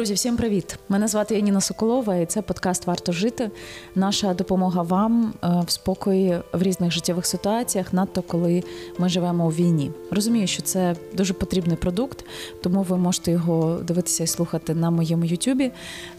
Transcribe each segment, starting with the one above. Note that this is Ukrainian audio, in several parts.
Друзі, всім привіт! Мене звати Яніна Соколова, і це подкаст Варто жити. Наша допомога вам е, в спокої в різних життєвих ситуаціях, надто коли ми живемо у війні. Розумію, що це дуже потрібний продукт, тому ви можете його дивитися і слухати на моєму Ютубі.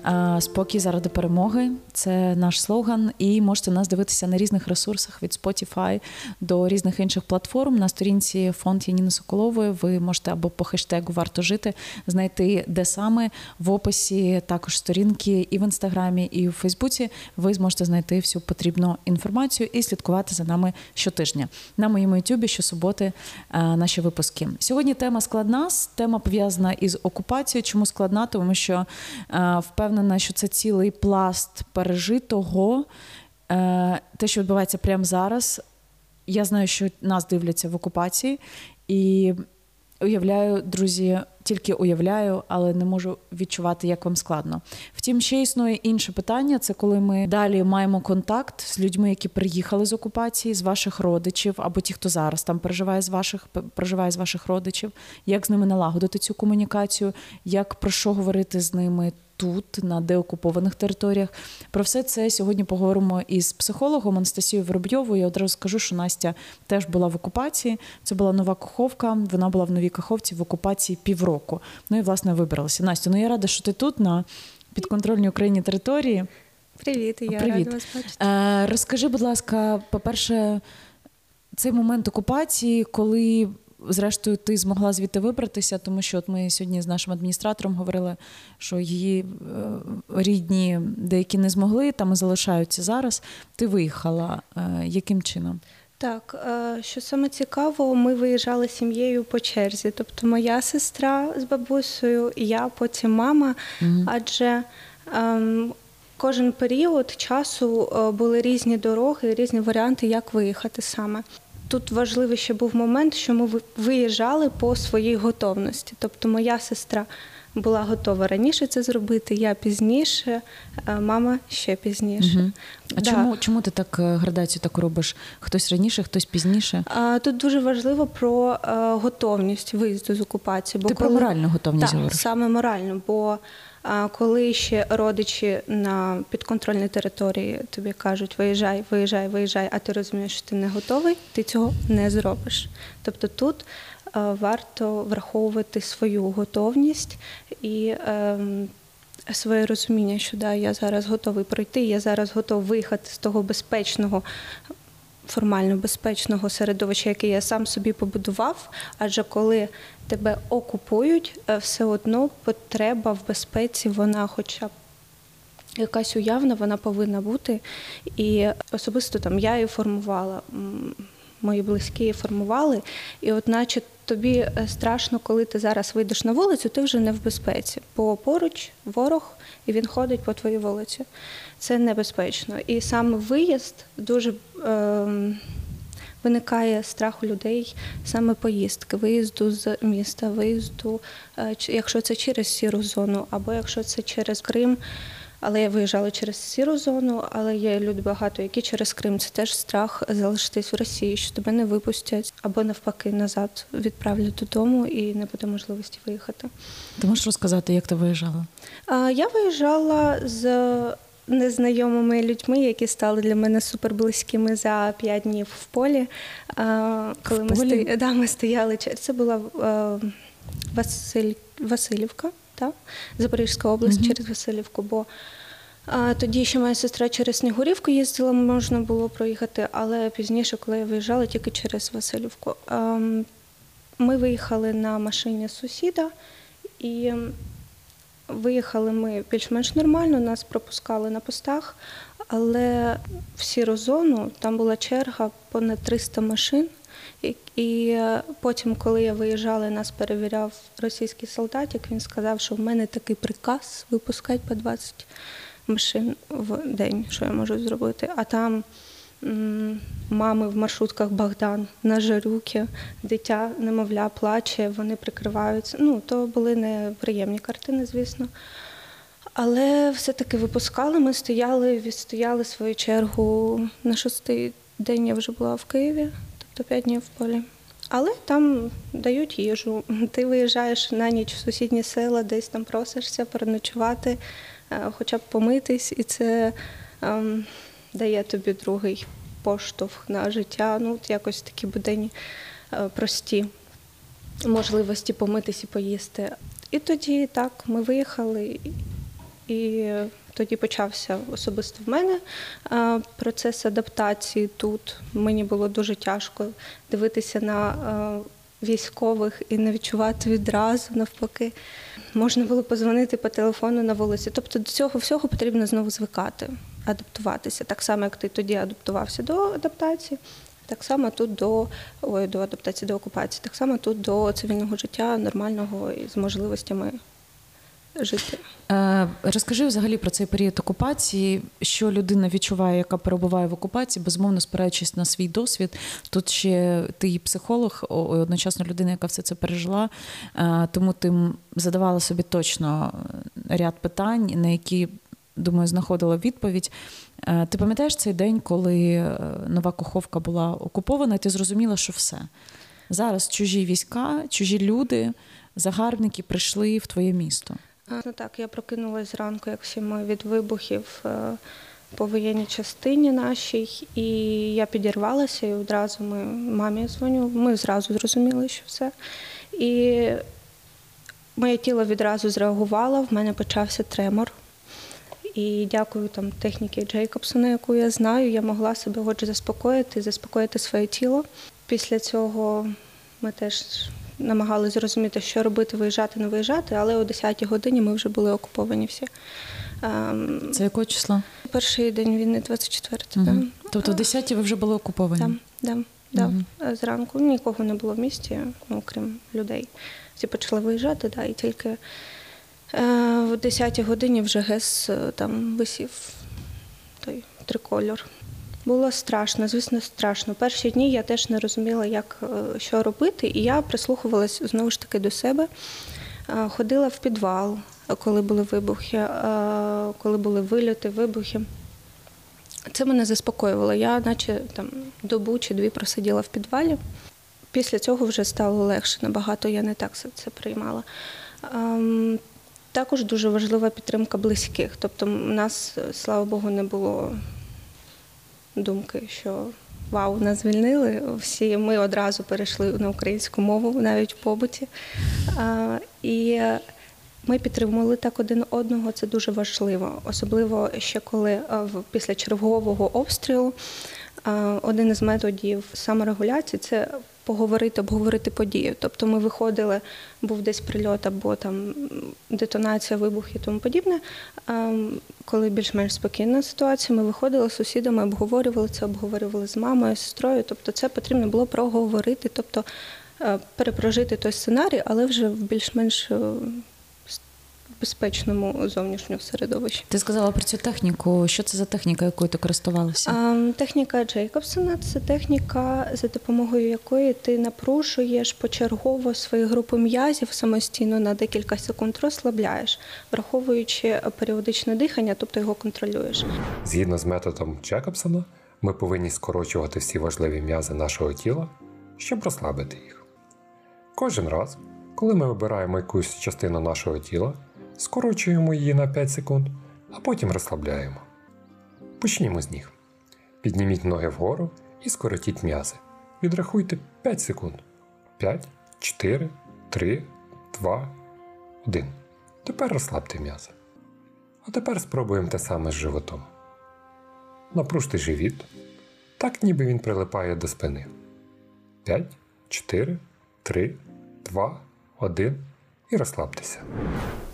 Е, Спокій заради перемоги це наш слоган. І можете нас дивитися на різних ресурсах від Spotify до різних інших платформ. На сторінці фонд Яніни Соколової. Ви можете або по хештегу Варто жити знайти де саме в описі також сторінки і в інстаграмі, і в Фейсбуці. Ви зможете знайти всю потрібну інформацію і слідкувати за нами щотижня. На моєму ютубі щосуботи е, наші випуски. Сьогодні тема складна. Тема пов'язана із окупацією. Чому складна? Тому що е, впевнена, що це цілий пласт пережитого. Е, те, що відбувається прямо зараз. Я знаю, що нас дивляться в окупації, і уявляю, друзі, тільки уявляю, але не можу відчувати, як вам складно. Втім, ще існує інше питання: це коли ми далі маємо контакт з людьми, які приїхали з окупації, з ваших родичів, або ті, хто зараз там проживає з ваших проживає з ваших родичів, як з ними налагодити цю комунікацію, як про що говорити з ними. Тут, на деокупованих територіях, про все це сьогодні поговоримо із психологом Анастасією Воробйовою. Я одразу скажу, що Настя теж була в окупації. Це була нова Каховка. Вона була в новій Каховці в окупації півроку. Ну і власне вибралася. Настя, ну я рада, що ти тут на підконтрольній Україні території. Привіт, я Привіт. рада вас бачити. Е, Розкажи, будь ласка, по-перше, цей момент окупації, коли. Зрештою, ти змогла звідти вибратися, тому що от ми сьогодні з нашим адміністратором говорили, що її е, рідні деякі не змогли, там і залишаються зараз. Ти виїхала. Е, Яким чином? Так, е, що саме цікаво, ми виїжджали сім'єю по черзі. Тобто моя сестра з бабусею, я, потім мама, Мгм. адже ем, кожен період часу е, були різні дороги, різні варіанти, як виїхати саме. Тут важливий ще був момент, що ми ви- виїжджали по своїй готовності. Тобто моя сестра була готова раніше це зробити, я пізніше, е, мама ще пізніше. Мгм. А Да. чому, чому ти так е, градацію так робиш? Хтось раніше, хтось пізніше? А, Тут дуже важливо про е, готовність виїзду з окупації. Бо ти про моральну готовність так, саме морально. Бо а, коли ще родичі на підконтрольній території тобі кажуть, виїжджай, виїжджай, виїжджай, а ти розумієш, що ти не готовий, ти цього не зробиш. Тобто тут варто враховувати свою готовність і. ем, Своє розуміння, що да, я зараз готовий пройти, я зараз готовий виїхати з того безпечного формально безпечного середовища, яке я сам собі побудував. Адже коли тебе окупують, е, все одно потреба в безпеці, вона хоча б. Якась уявна, вона повинна бути. І особисто там я її формувала, мої близькі її формували. І от наче тобі е, страшно, коли ти зараз вийдеш на вулицю, ти вже не в безпеці. Бо поруч ворог, і він ходить по твоїй вулиці. Це небезпечно. І саме виїзд дуже ем, виникає страх у людей саме поїздки, виїзду з міста, виїзду, е, якщо це через сіру зону, або якщо це через Крим. Але я виїжджала через сіру зону, але є люди багато, які через Крим. Це теж страх залишитись в Росії, що тебе не випустять, або навпаки назад відправлять додому і не буде можливості виїхати. Ти можеш розказати, як ти виїжджала? А, Я виїжджала з незнайомими людьми, які стали для мене суперблизькими за п'ять днів в полі. Коли В ми, полі? сто- да, ми стояли, це була Василь... Васильівка, та? Запорізька область Мгм. через Васильівку. Бо а, тоді ще моя сестра через Снігурівку їздила, можна було проїхати, але пізніше, коли я виїжджала, тільки через Васильівку. Ем, Ми виїхали на машині сусіда і Виїхали ми більш-менш нормально, нас пропускали на постах, але в сіру зону там була черга понад 300 машин. І, е, потім, коли я виїжджала, нас перевіряв російський солдатик, він сказав, що в мене такий приказ випускати по 20 машин в день, що я можу зробити. А там мами в маршрутках Богдан на жарюки, дитя, немовля, плаче, вони прикриваються. Ну, то були неприємні картини, звісно. Але все-таки випускали, ми стояли, відстояли свою чергу. На шостий день я вже була в Києві, тобто п'ять днів в полі. Але там дають їжу. Ти виїжджаєш на ніч в сусідні села, десь там просишся переночувати, е, хоча б помитись, і це ем, дає тобі другий поштовх на життя. Ну, от якось такі буденні е, прості можливості помитись і поїсти. І тоді так, ми виїхали, і тоді почався особисто в мене процес адаптації тут. Мені було дуже тяжко дивитися на військових і не відчувати відразу навпаки. Можна було позвонити по телефону на вулиці. Тобто до цього всього потрібно знову звикати, адаптуватися. Так само, як ти тоді адаптувався до адаптації, так само тут до ой, до адаптації до окупації, так само тут до цивільного життя нормального і з можливостями жити. Е, Розкажи взагалі про цей період окупації, що людина відчуває, яка перебуває в окупації, безумовно спираючись на свій досвід. Тут ще ти і психолог, о- одночасно людина, яка все це пережила. Е, Тому ти задавала собі точно ряд питань, на які, думаю, знаходила відповідь. Е, Ти пам'ятаєш цей день, коли нова Каховка була окупована, і ти зрозуміла, що все. Зараз чужі війська, чужі люди, загарбники прийшли в твоє місто. А, Ну так, я прокинулась зранку, як всі ми від вибухів е, по воєнній частині нашій, і я підірвалася, і одразу ми мамі дзвоню. Ми зразу зрозуміли, що все. І моє тіло відразу зреагувало, в мене почався тремор. І дякую там техніки Джейкобсона, яку я знаю, я могла себе отже заспокоїти, заспокоїти своє тіло. Після цього ми теж намагалися зрозуміти, що робити, виїжджати, не виїжджати, але о 10-й годині ми вже були окуповані всі. Ем, Це якого числа? Перший день війни, 24 Угу. так. Тобто в 10 ви вже були окуповані? Там, да, да. Е, Зранку нікого не було в місті, ну, окрім людей. Всі почали виїжджати, да, і тільки е, в 10-й годині вже ГЕС е, там висів той трикольор. Було страшно, звісно, страшно. Перші дні я теж не розуміла, як е, що робити, і я прислухувалась знову ж таки до себе. Е, Ходила в підвал, е, коли були вибухи, коли були вильоти, вибухи. Це мене заспокоювало. Я наче там добу чи дві просиділа в підвалі. Після цього вже стало легше набагато, я не так це- приймала. Ем, Також дуже важлива підтримка близьких. Тобто, у нас, слава Богу, не було думки, що вау, нас звільнили. Всі ми одразу перейшли на українську мову, навіть в побуті. І ми підтримували так один одного, це дуже важливо. Особливо ще коли в- після чергового обстрілу один із методів саморегуляції це поговорити, обговорити подію. Тобто ми виходили, був десь прильот або там детонація, вибух і тому подібне. Е, Коли більш-менш спокійна ситуація, ми виходили з сусідами, обговорювали це, обговорювали з мамою, з сестрою. Тобто це потрібно було проговорити, тобто е, перепрожити той сценарій, але вже в більш-менш е, безпечному зовнішньому середовищі. Ти сказала про цю техніку. Що це за техніка, якою ти користувалася? А, Техніка Джейкобсона це техніка, за допомогою якої ти напружуєш почергово свої групи м'язів самостійно на декілька секунд розслабляєш, враховуючи періодичне дихання, тобто його контролюєш. Згідно з методом Джекобсона, ми повинні скорочувати всі важливі м'язи нашого тіла, щоб розслабити їх. Кожен раз, коли ми вибираємо якусь частину нашого тіла, скорочуємо її на 5 секунд, а потім розслабляємо. Почнімо з ніг. Підніміть ноги вгору і скоротіть м'язи. Відрахуйте 5 секунд. 5, 4, 3, 2, 1. Тепер розслабте м'язи. А тепер спробуємо те саме з животом. Напружте живіт, так ніби він прилипає до спини. 5, 4, 3, 2, 1 і розслабтеся.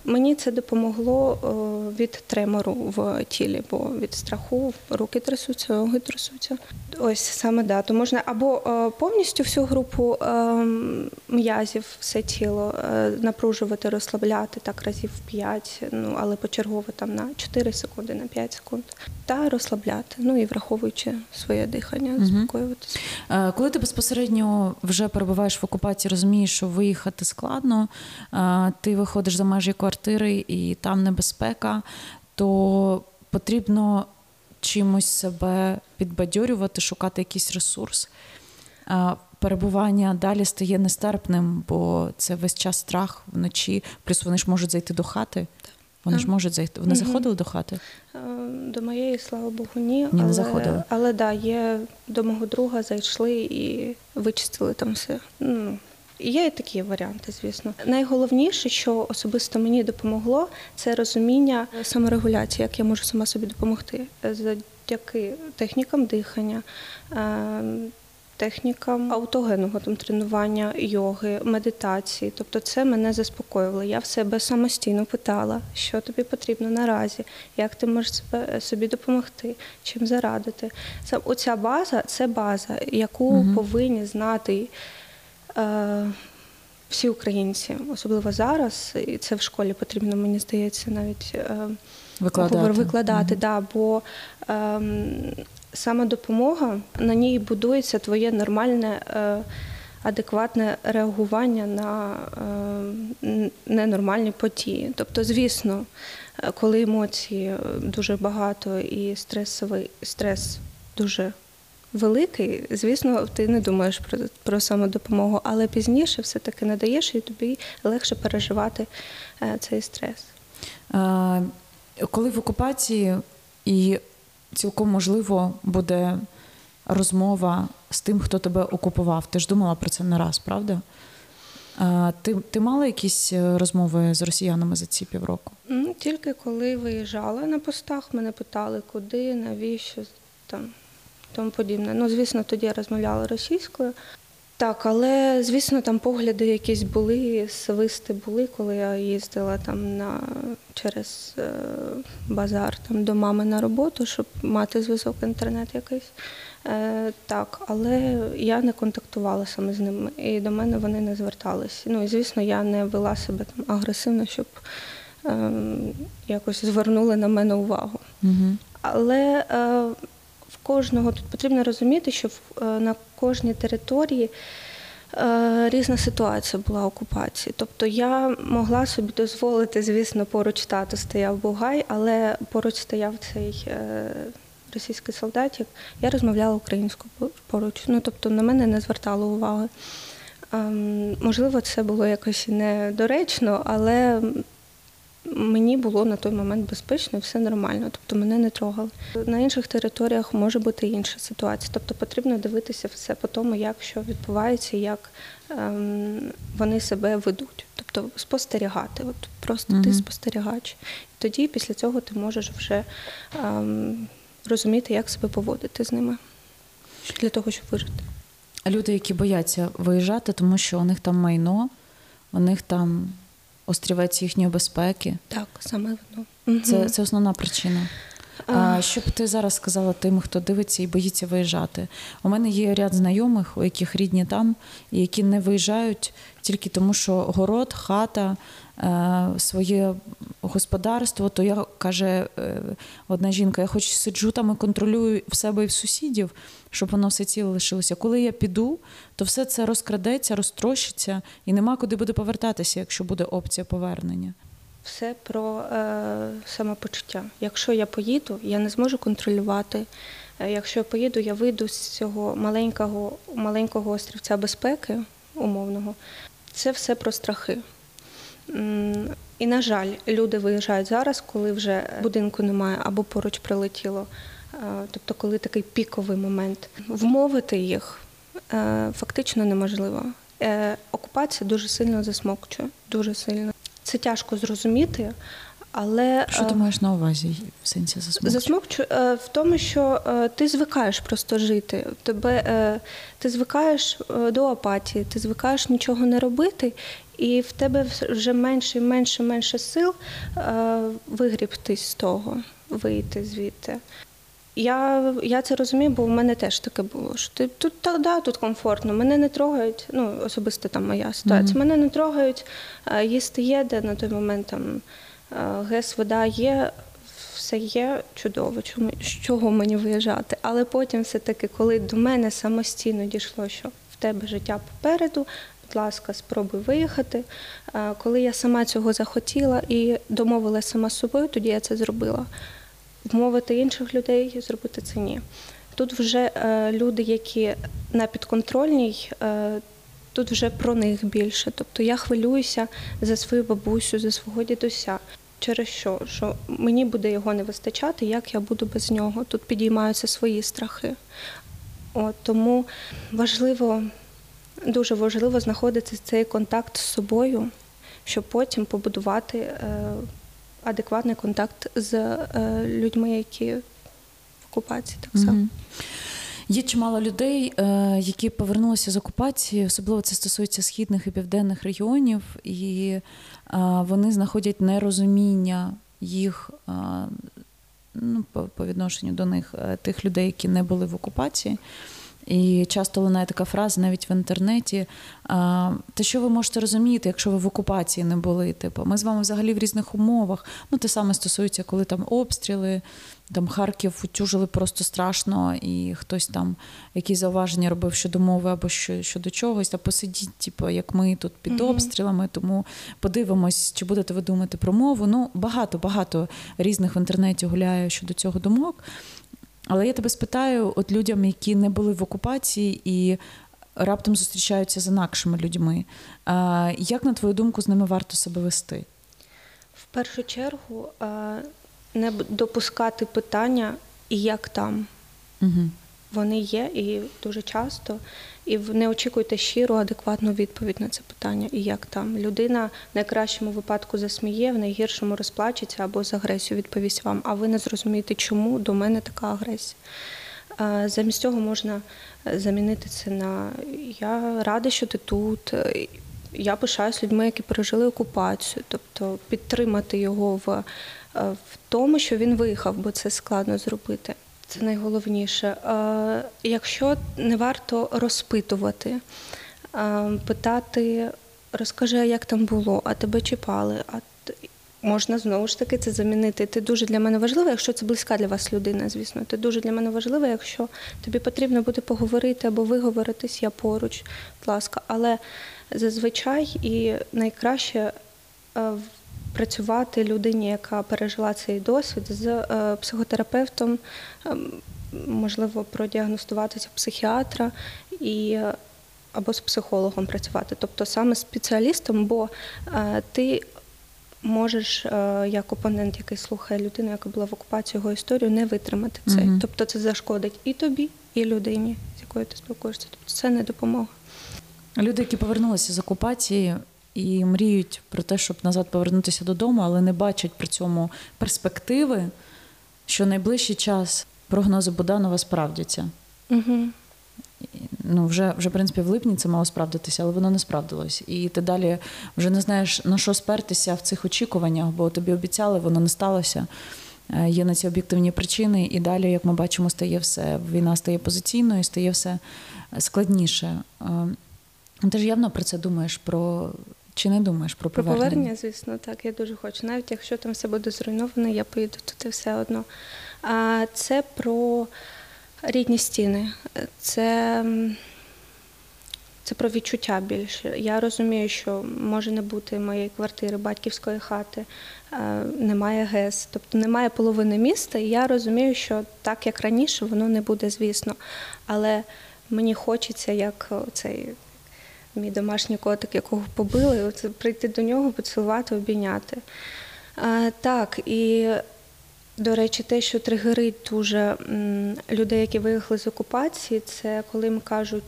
Мені це допомогло е, від тремору в тілі, бо від страху руки трясуться, ноги трясуться. Ось саме да, то можна або е, повністю всю групу е, м'язів, все тіло напружувати, розслабляти так разів 5, ну але почергово там на 4 секунди, на 5 секунд, та розслабляти. Ну і враховуючи своє дихання, заспокоюватися. Коли ти безпосередньо вже перебуваєш в окупації, розумієш, що виїхати складно, ти виходиш за межі квартири і там небезпека, то потрібно чимось себе підбадьорювати, шукати якийсь ресурс. Перебування далі стає нестерпним, бо це весь час страх вночі. Плюс вони ж можуть зайти до хати. Вони ж можуть зайти. Вони заходили до хати? Е, До моєї, слава Богу, ні. не але, заходили. Але да, є до мого друга зайшли і вичистили там все. Ну, Є і такі варіанти, звісно. Найголовніше, що особисто мені допомогло, це розуміння саморегуляції, як я можу сама собі допомогти Е, завдяки технікам дихання, е, технікам автогенного там тренування, йоги, медитації. Тобто, це мене заспокоювало. Я в себе самостійно питала, що тобі потрібно наразі, як ти можеш себе собі допомогти, чим зарадити. Це оця база це база, яку Мгм. повинні знати. Е, всі українці, особливо зараз, і це в школі потрібно, мені здається, навіть е, Викладати. викладати Мгм. да, бо ем, саме допомога на ній будується твоє нормальне, е, адекватне реагування на е, ненормальні події. Тобто, звісно, коли емоцій е, дуже багато і стресовий стрес дуже великий, звісно, ти не думаєш про, про самодопомогу, але пізніше все-таки надаєш і тобі легше переживати е, цей стрес. Е, Коли в окупації, і цілком можливо буде розмова з тим, хто тебе окупував. Ти ж думала про це не раз, правда? Е, Ти, ти мала якісь розмови з росіянами за ці півроку? М, Тільки коли виїжджала на постах, мене питали, куди, навіщо там тому подібне. Ну, звісно, тоді я розмовляла російською. Так, але звісно, там погляди якісь були, свисти були, коли я їздила там на через е, базар там до мами на роботу, щоб мати зв'язок інтернет якийсь. Е, так, але я не контактувала саме з ними, і до мене вони не звертались. Ну і звісно, я не вела себе там агресивно, щоб ем, якось звернули на мене увагу. Угу. Але е, кожного тут потрібно розуміти, що е, на кожній території е, різна ситуація була окупації. Тобто я могла собі дозволити, звісно, поруч тато стояв Бугай, але поруч стояв цей е, російський солдатик. Я розмовляла українською поруч. Ну тобто на мене не звертало уваги. Ем, можливо, це було якось недоречно, але мені було на той момент безпечно і все нормально, тобто мене не трогали. На інших територіях може бути інша ситуація. Тобто потрібно дивитися все по тому, як що відбувається, як ем, вони себе ведуть. Тобто спостерігати. От просто ти Мгм. спостерігач. Тоді після цього ти можеш вже ем, розуміти, як себе поводити з ними для того, щоб вижити. А Люди, які бояться виїжджати, тому що у них там майно, у них там острівець їхньої безпеки. Так, саме воно. Це, це основна причина. А, що б ти зараз сказала тим, хто дивиться і боїться виїжджати? У мене є ряд знайомих, у яких рідні там, і які не виїжджають тільки тому, що город, хата, е, своє господарство. То я каже е, одна жінка: я хоч сиджу там і контролюю в себе і в сусідів, щоб воно все ціле лишилося. Коли я піду, то все це розкрадеться, розтрощиться, і нема куди буде повертатися, якщо буде опція повернення. Все про е, самопочуття. Якщо я поїду, я не зможу контролювати. Е, Якщо я поїду, я вийду з цього маленького, маленького острівця безпеки умовного. Це все про страхи. І, на жаль, люди виїжджають зараз, коли вже будинку немає або поруч прилетіло. Е, Тобто, коли такий піковий момент. Вмовити їх е, фактично неможливо. Окупація дуже сильно засмокчує, дуже сильно. Це тяжко зрозуміти, але Що ти е, маєш на увазі в сенсі засмучення? засмокчує е, в тому, що е, ти звикаєш просто жити. Тебе ти звикаєш до апатії, ти звикаєш нічого не робити, і в тебе вже менше, і менше, менше сил вигрібтись з того, вийти звідти. Я, я це розумію, бо в мене теж таке було. Що ти тут та да, тут комфортно, мене не трогають. Ну, особисто там моя ситуація. Мгм. Мене не трогають, е, їсти є, де на той момент там е, гес, вода є, все є чудово. Чому з чого мені виїжджати? Але потім, все-таки, коли до мене самостійно дійшло, що в тебе життя попереду, будь ласка, спробуй виїхати. Е, Коли я сама цього захотіла і домовилася сама з собою, тоді я це зробила вмовити інших людей зробити це ні. Тут вже е, люди, які на підконтрольній, е, тут вже про них більше. Тобто я хвилююся за свою бабусю, за свого дідуся. Через що? Що мені буде його не вистачати, як я буду без нього. Тут підіймаються свої страхи. От, тому важливо, дуже важливо знаходити цей контакт з собою, щоб потім побудувати е, адекватний контакт з е, людьми, які в окупації так само. Мгм. Є чимало людей, е, які повернулися з окупації, особливо це стосується східних і південних регіонів, і е, вони знаходять нерозуміння їх ну, по, відношенню до них, тих людей, які не були в окупації. І часто лунає така фраза навіть в інтернеті. А, Та що ви можете розуміти, якщо ви в окупації не були? Типу, ми з вами взагалі в різних умовах. Ну, те саме стосується, коли там обстріли, там Харків утюжили просто страшно, і хтось там якісь зауваження робив щодо мови або що- щодо чогось, та посидіть, типу, як ми тут під обстрілами, тому подивимось, чи будете ви думати про мову. Ну, багато багато різних в інтернеті гуляє щодо цього думок. Але я тебе спитаю, от людям, які не були в окупації і раптом зустрічаються з інакшими людьми, як на твою думку з ними варто себе вести? В першу чергу не допускати питання, і як там. Угу. Вони є і дуже часто, і не очікуйте щиру, адекватну відповідь на це питання, і як там. Людина в найкращому випадку засміє, в найгіршому розплачеться або з агресію відповість вам, а ви не зрозумієте, чому до мене така агресія. Замість цього можна е, замінити це на я рада, що ти тут. е, Я пишаюсь людьми, які пережили окупацію, тобто підтримати його в, е, в тому, що він виїхав, бо це складно зробити. Це найголовніше. Якщо не варто розпитувати, питати, розкажи, як там було, а тебе чіпали, а можна знову ж таки це замінити. Ти дуже для мене важлива, якщо це близька для вас людина, звісно. Ти дуже для мене важлива, якщо тобі потрібно буде поговорити або виговоритись, я поруч, будь ласка. Але зазвичай і найкраще працювати людині, яка пережила цей досвід, з е, психотерапевтом, ем, можливо, продіагностуватися психіатра і е, або з психологом працювати, тобто саме з спеціалістом, бо е, ти можеш, як опонент, який слухає людину, яка була в окупації його історію, не витримати це. Мгм. Тобто це зашкодить і тобі, і людині, з якою ти спілкуєшся. Тобто це не допомога. Люди, які повернулися з окупації і мріють про те, щоб назад повернутися додому, але не бачать при цьому перспективи, що найближчий час прогнози Буданова справдяться. Угу. Ну, вже, вже, в принципі, в липні це мало справдитися, але воно не справдилось. І ти далі вже не знаєш, на що спертися в цих очікуваннях, бо тобі обіцяли, воно не сталося. Е, Є на ці об'єктивні причини, і далі, як ми бачимо, стає все. Війна стає позиційною, стає все складніше. Е, Ти ж явно про це думаєш, про чи не думаєш про Про повернення? повернення, звісно, так, я дуже хочу. Навіть якщо там все буде зруйновано, я поїду туди все одно. А це про рідні стіни. Це, це про відчуття більше. Я розумію, що може не бути моєї квартири, батьківської хати, е, немає ГЕС, тобто немає половини міста. І я розумію, що так як раніше, воно не буде, звісно. Але мені хочеться, як цей мій домашній котик, якого побили, оце прийти до нього, поцілувати, обійняти. А, так, і, до речі, те, що тригерить дуже людей, які виїхали з окупації, це коли їм кажуть,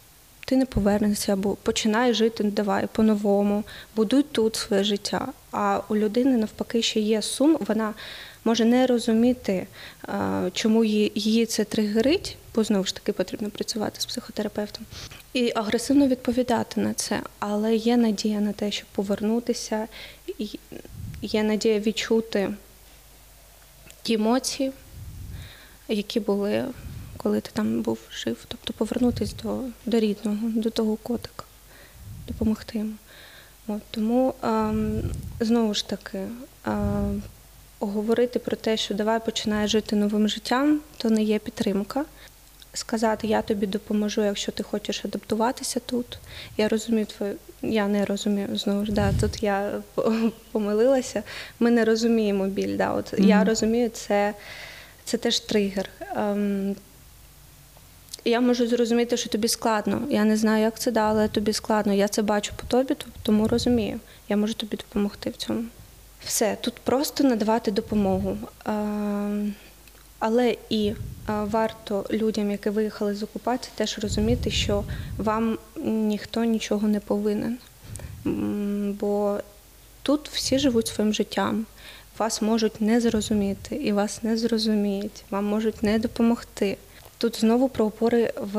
ти не повернешся, або починай жити, давай по-новому, будуй тут своє життя. А у людини навпаки ще є сум, вона може не розуміти, чому її, це тригерить, бо знову ж таки потрібно працювати з психотерапевтом. І агресивно відповідати на це, але є надія на те, щоб повернутися, і є надія відчути ті емоції, які були, коли ти там був жив. Тобто повернутися до, до рідного, до того котика, допомогти йому. От, тому ем, знову ж таки, ем, говорити про те, що давай починай жити новим життям, то не є підтримка сказати, я тобі допоможу, якщо ти хочеш адаптуватися тут. Я розумію твою, я не розумію знову ж. Да, тут я помилилася. Ми не розуміємо біль. Да, от Мгм. Я розумію, це, це теж тригер. Ем, Я можу зрозуміти, що тобі складно. Я не знаю, як це да, але тобі складно. Я це бачу по тобі, тому розумію. Я можу тобі допомогти в цьому. Все, тут просто надавати допомогу. Але і варто людям, які виїхали з окупації, теж розуміти, що вам ніхто нічого не повинен. Бо тут всі живуть своїм життям. Вас можуть не зрозуміти, і вас не зрозуміють, вам можуть не допомогти. Тут знову про опори в,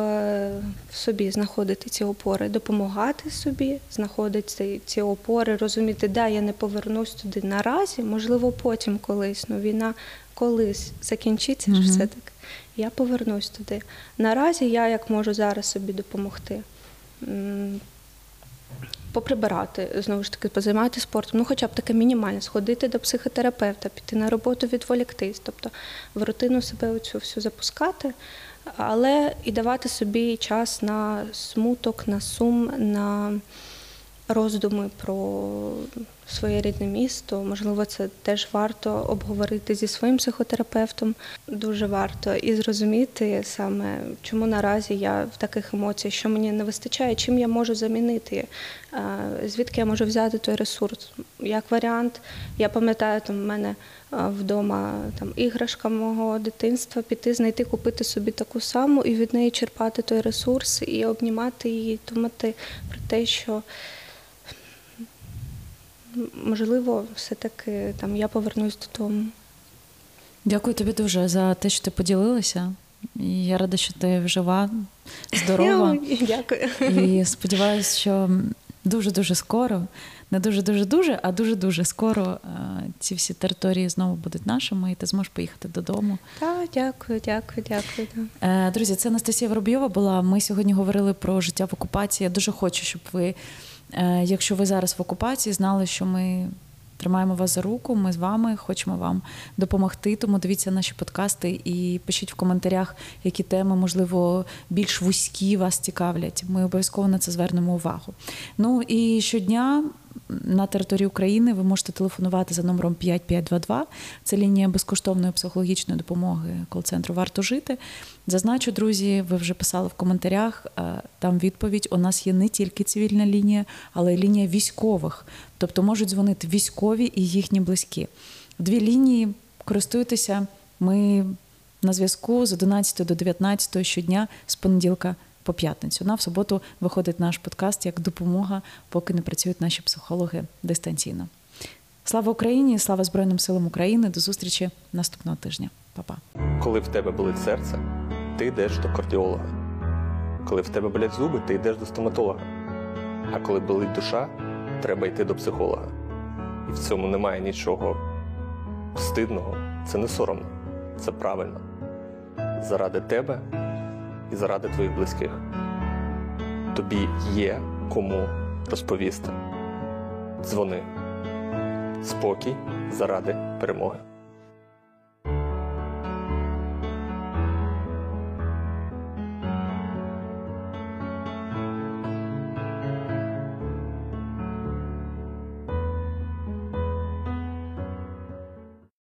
в собі знаходити ці опори, допомагати собі, знаходити ці опори, розуміти, да, я не повернусь туди наразі, можливо, потім колись. Ну, війна колись закінчиться ж все таки. Я повернусь туди. Наразі я як можу зараз собі допомогти поприбирати, знову ж таки, позайматися спортом, ну хоча б таке мінімальне, сходити до психотерапевта, піти на роботу, відволіктись, тобто в рутину себе оцю всю запускати, але і давати собі час на смуток, на сум, на роздуми про своє рідне місто. Можливо, це теж варто обговорити зі своїм психотерапевтом. Дуже варто і зрозуміти саме, чому наразі я в таких емоціях, що мені не вистачає, чим я можу замінити, звідки я можу взяти той ресурс. Як варіант, я пам'ятаю, там в мене вдома там іграшка мого дитинства, піти, знайти, купити собі таку саму і від неї черпати той ресурс і обнімати її, думати про те, що можливо, все-таки там я повернусь додому. Дякую тобі дуже за те, що ти поділилася. І Я рада, що ти жива, здорова. Дякую. І сподіваюся, що дуже-дуже скоро, не дуже-дуже дуже, а дуже-дуже скоро е, ці всі території знову будуть нашими, і ти зможеш поїхати додому. Так, дякую, дякую, дякую. Е, друзі, це Анастасія Воробйова була. Ми сьогодні говорили про життя в окупації. Я дуже хочу, щоб ви. Е, якщо ви зараз в окупації, знали, що ми тримаємо вас за руку, ми з вами хочемо вам допомогти. Тому дивіться наші подкасти і пишіть в коментарях, які теми, можливо, більш вузькі вас цікавлять. Ми обов'язково на це звернемо увагу. Ну і щодня на території України ви можете телефонувати за номером 5522. Це лінія безкоштовної психологічної допомоги кол-центру Варто жити. Зазначу, друзі, ви вже писали в коментарях. Е, там відповідь: у нас є не тільки цивільна лінія, але й лінія військових. Тобто можуть дзвонити військові і їхні близькі. Дві лінії користуйтеся. Ми на зв'язку з 11 до 19 щодня з понеділка по п'ятницю. На в суботу виходить наш подкаст як допомога, поки не працюють наші психологи дистанційно. Слава Україні! Слава Збройним силам України! До зустрічі наступного тижня. Па-па. Коли в тебе болить серце, ти йдеш до кардіолога. Коли в тебе болять зуби, ти йдеш до стоматолога. А коли болить душа, треба йти до психолога. І в цьому немає нічого стидного, це не соромно, це правильно. Заради тебе і заради твоїх близьких. Тобі є кому розповісти. Дзвони. Спокій заради перемоги.